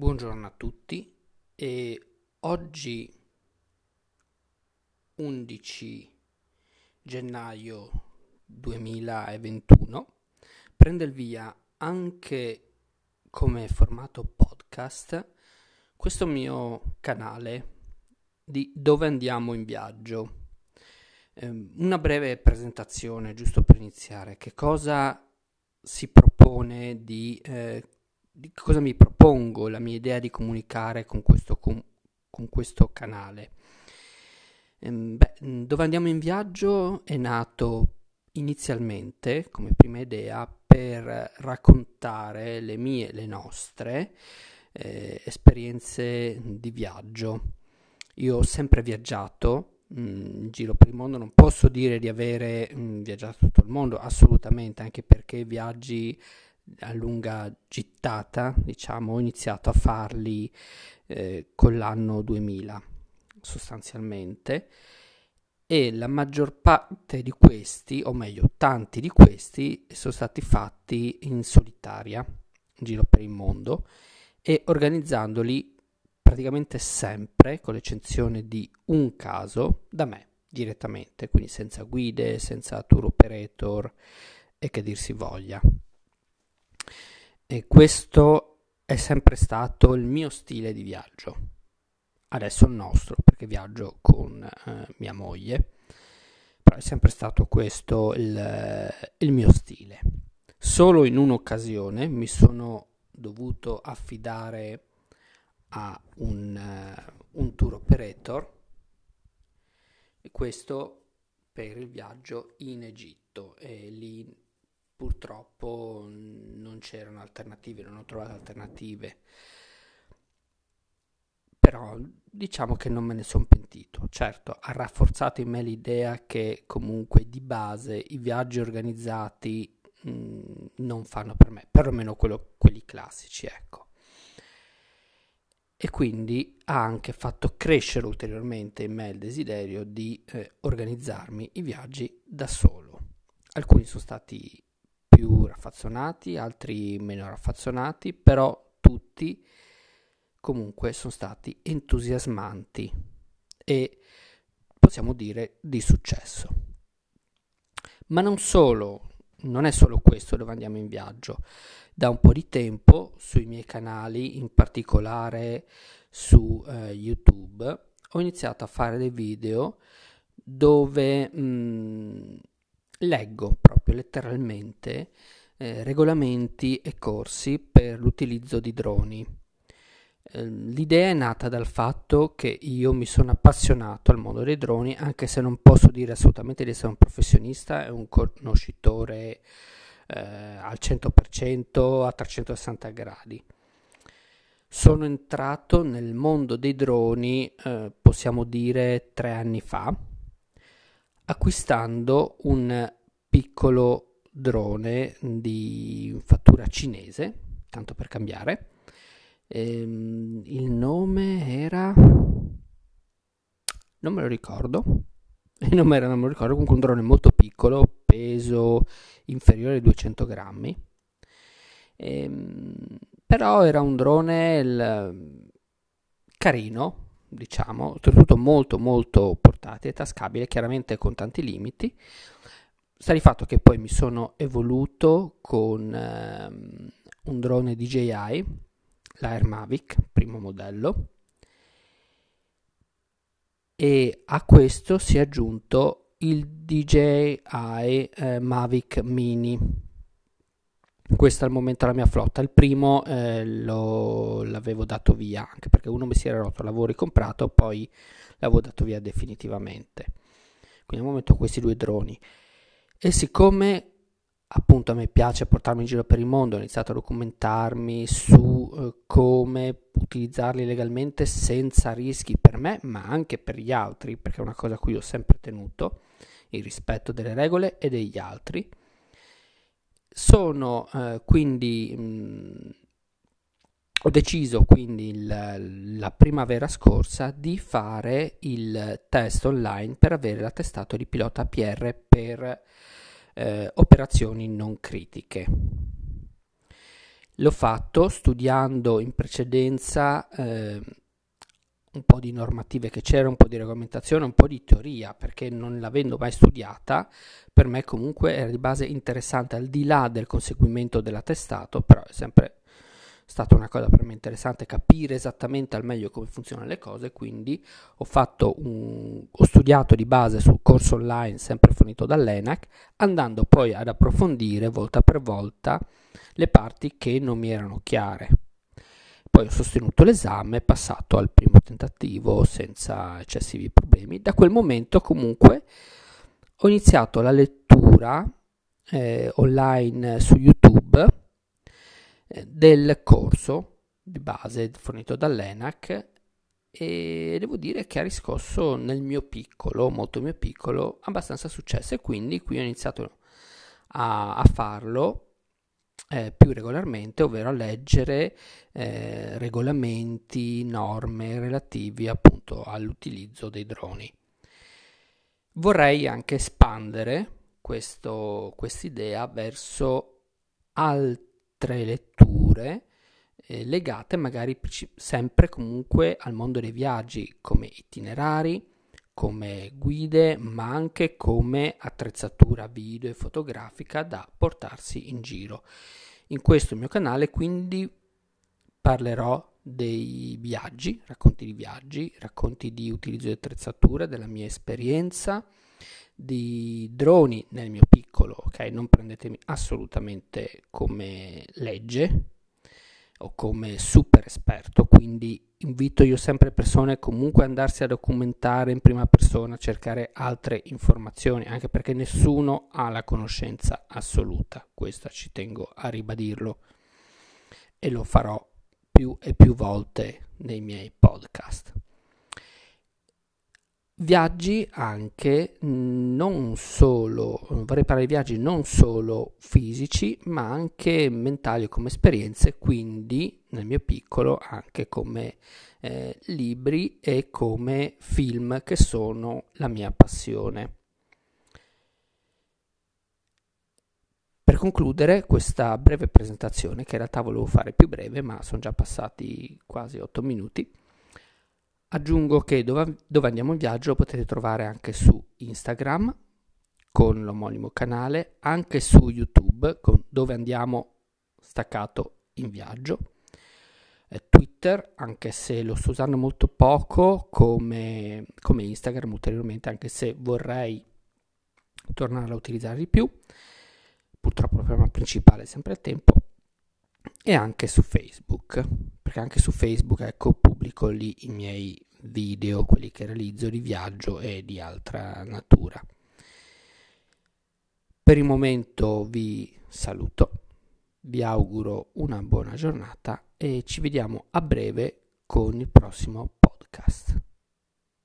Buongiorno a tutti e oggi 11 gennaio 2021 prende il via anche come formato podcast questo mio canale di dove andiamo in viaggio. Ehm, una breve presentazione giusto per iniziare, che cosa si propone di eh, di cosa mi propongo, la mia idea di comunicare con questo, con, con questo canale. Ehm, beh, dove andiamo in viaggio è nato inizialmente come prima idea per raccontare le mie, le nostre eh, esperienze di viaggio. Io ho sempre viaggiato mm, in giro per il mondo, non posso dire di avere mh, mm, viaggiato tutto il mondo, assolutamente, anche perché viaggi a lunga gittata, diciamo, ho iniziato a farli eh, con l'anno 2000 sostanzialmente e la maggior parte di questi, o meglio tanti di questi, sono stati fatti in solitaria, in giro per il mondo e organizzandoli praticamente sempre, con l'eccezione di un caso, da me direttamente, quindi senza guide, senza tour operator e che dir si voglia. E questo è sempre stato il mio stile di viaggio. Adesso il nostro, perché viaggio con eh, mia moglie, però è sempre stato questo il, il mio stile. Solo in un'occasione mi sono dovuto affidare a un, uh, un tour operator e questo per il viaggio in Egitto e lì purtroppo non c'erano alternative, non ho trovato alternative. Però diciamo che non me ne sono pentito. Certo, ha rafforzato in me l'idea che comunque di base i viaggi organizzati mh, mm, non fanno per me, perlomeno quello, quelli classici, ecco. E quindi ha anche fatto crescere ulteriormente in me il desiderio di eh, organizzarmi i viaggi da solo. Alcuni sono stati raffazzonati, altri meno raffazzonati, però tutti comunque sono stati entusiasmanti e possiamo dire di successo. Ma non solo, non è solo questo dove andiamo in viaggio. Da un po' di tempo sui miei canali, in particolare su eh, YouTube, ho iniziato a fare dei video dove mh, mm, leggo proprio letteralmente eh, regolamenti e corsi per l'utilizzo di droni. Eh, l'idea è nata dal fatto che io mi sono appassionato al mondo dei droni, anche se non posso dire assolutamente di essere un professionista e un conoscitore eh, al 100% a 360 gradi. Sono entrato nel mondo dei droni, eh, possiamo dire, tre anni fa, acquistando un piccolo drone di fattura cinese, tanto per cambiare. Ehm, il nome era... non me lo ricordo. Il nome era, non me lo ricordo, comunque un drone molto piccolo, peso inferiore ai 200 grammi. Ehm, però era un drone il, carino, diciamo, oltretutto molto molto portatile, tascabile, chiaramente con tanti limiti. Sta di fatto che poi mi sono evoluto con ehm, un drone DJI, l'Air Mavic, primo modello, e a questo si è aggiunto il DJI eh, Mavic Mini. Questa al momento è la mia flotta. Il primo eh, lo, l'avevo dato via, anche perché uno mi si era rotto, l'avevo ricomprato, poi l'avevo dato via definitivamente. Quindi al momento ho questi due droni. E siccome appunto a me piace portarmi in giro per il mondo, ho iniziato a documentarmi su eh, come utilizzarli legalmente senza rischi per me, ma anche per gli altri, perché è una cosa a cui ho sempre tenuto, il rispetto delle regole e degli altri. Sono eh, quindi mh, ho deciso quindi il, la primavera scorsa di fare il test online per avere l'attestato di pilota APR per eh, operazioni non critiche. L'ho fatto studiando in precedenza eh, un po' di normative che c'era, un po' di regolamentazione, un po' di teoria, perché non l'avendo mai studiata, per me comunque era di base interessante, al di là del conseguimento dell'attestato, però è sempre stata una cosa per me interessante capire esattamente al meglio come funzionano le cose, quindi ho, un, ho studiato di base sul corso online sempre fornito dall'ENAC, andando poi ad approfondire volta per volta le parti che non mi erano chiare. Poi ho sostenuto l'esame, passato al primo tentativo senza eccessivi problemi. Da quel momento comunque ho iniziato la lettura eh, online su YouTube eh, del corso di base fornito dall'ENAC e devo dire che ha riscosso nel mio piccolo, molto mio piccolo, abbastanza successo e quindi qui ho iniziato a, a farlo eh, più regolarmente, ovvero a leggere eh, regolamenti, norme relativi appunto all'utilizzo dei droni. Vorrei anche espandere questa idea verso altre tre letture eh, legate magari sempre comunque al mondo dei viaggi come itinerari, come guide, ma anche come attrezzatura video e fotografica da portarsi in giro. In questo mio canale quindi parlerò dei viaggi, racconti di viaggi, racconti di utilizzo di attrezzatura, della mia esperienza, di droni nel mio piccolo, ok? Non prendetemi assolutamente come legge o come super esperto, quindi invito io sempre persone comunque ad andarsi a documentare in prima persona, a cercare altre informazioni, anche perché nessuno ha la conoscenza assoluta, questo ci tengo a ribadirlo e lo farò più e più volte nei miei podcast viaggi anche non solo, vorrei parlare di viaggi non solo fisici, ma anche mentali come esperienze, quindi nel mio piccolo anche come eh, libri e come film che sono la mia passione. Per concludere questa breve presentazione, che in realtà volevo fare più breve, ma sono già passati quasi 8 minuti, Aggiungo che dove, dove, andiamo in viaggio lo potete trovare anche su Instagram con l'omonimo canale, anche su YouTube con dove andiamo staccato in viaggio, eh, Twitter anche se lo sto usando molto poco come, come Instagram ulteriormente anche se vorrei tornare a utilizzare di più, purtroppo il programma principale è sempre il tempo e anche su Facebook, perché anche su Facebook ecco, pubblico lì i miei video, quelli che realizzo di viaggio e di altra natura. Per il momento vi saluto, vi auguro una buona giornata e ci vediamo a breve con il prossimo podcast.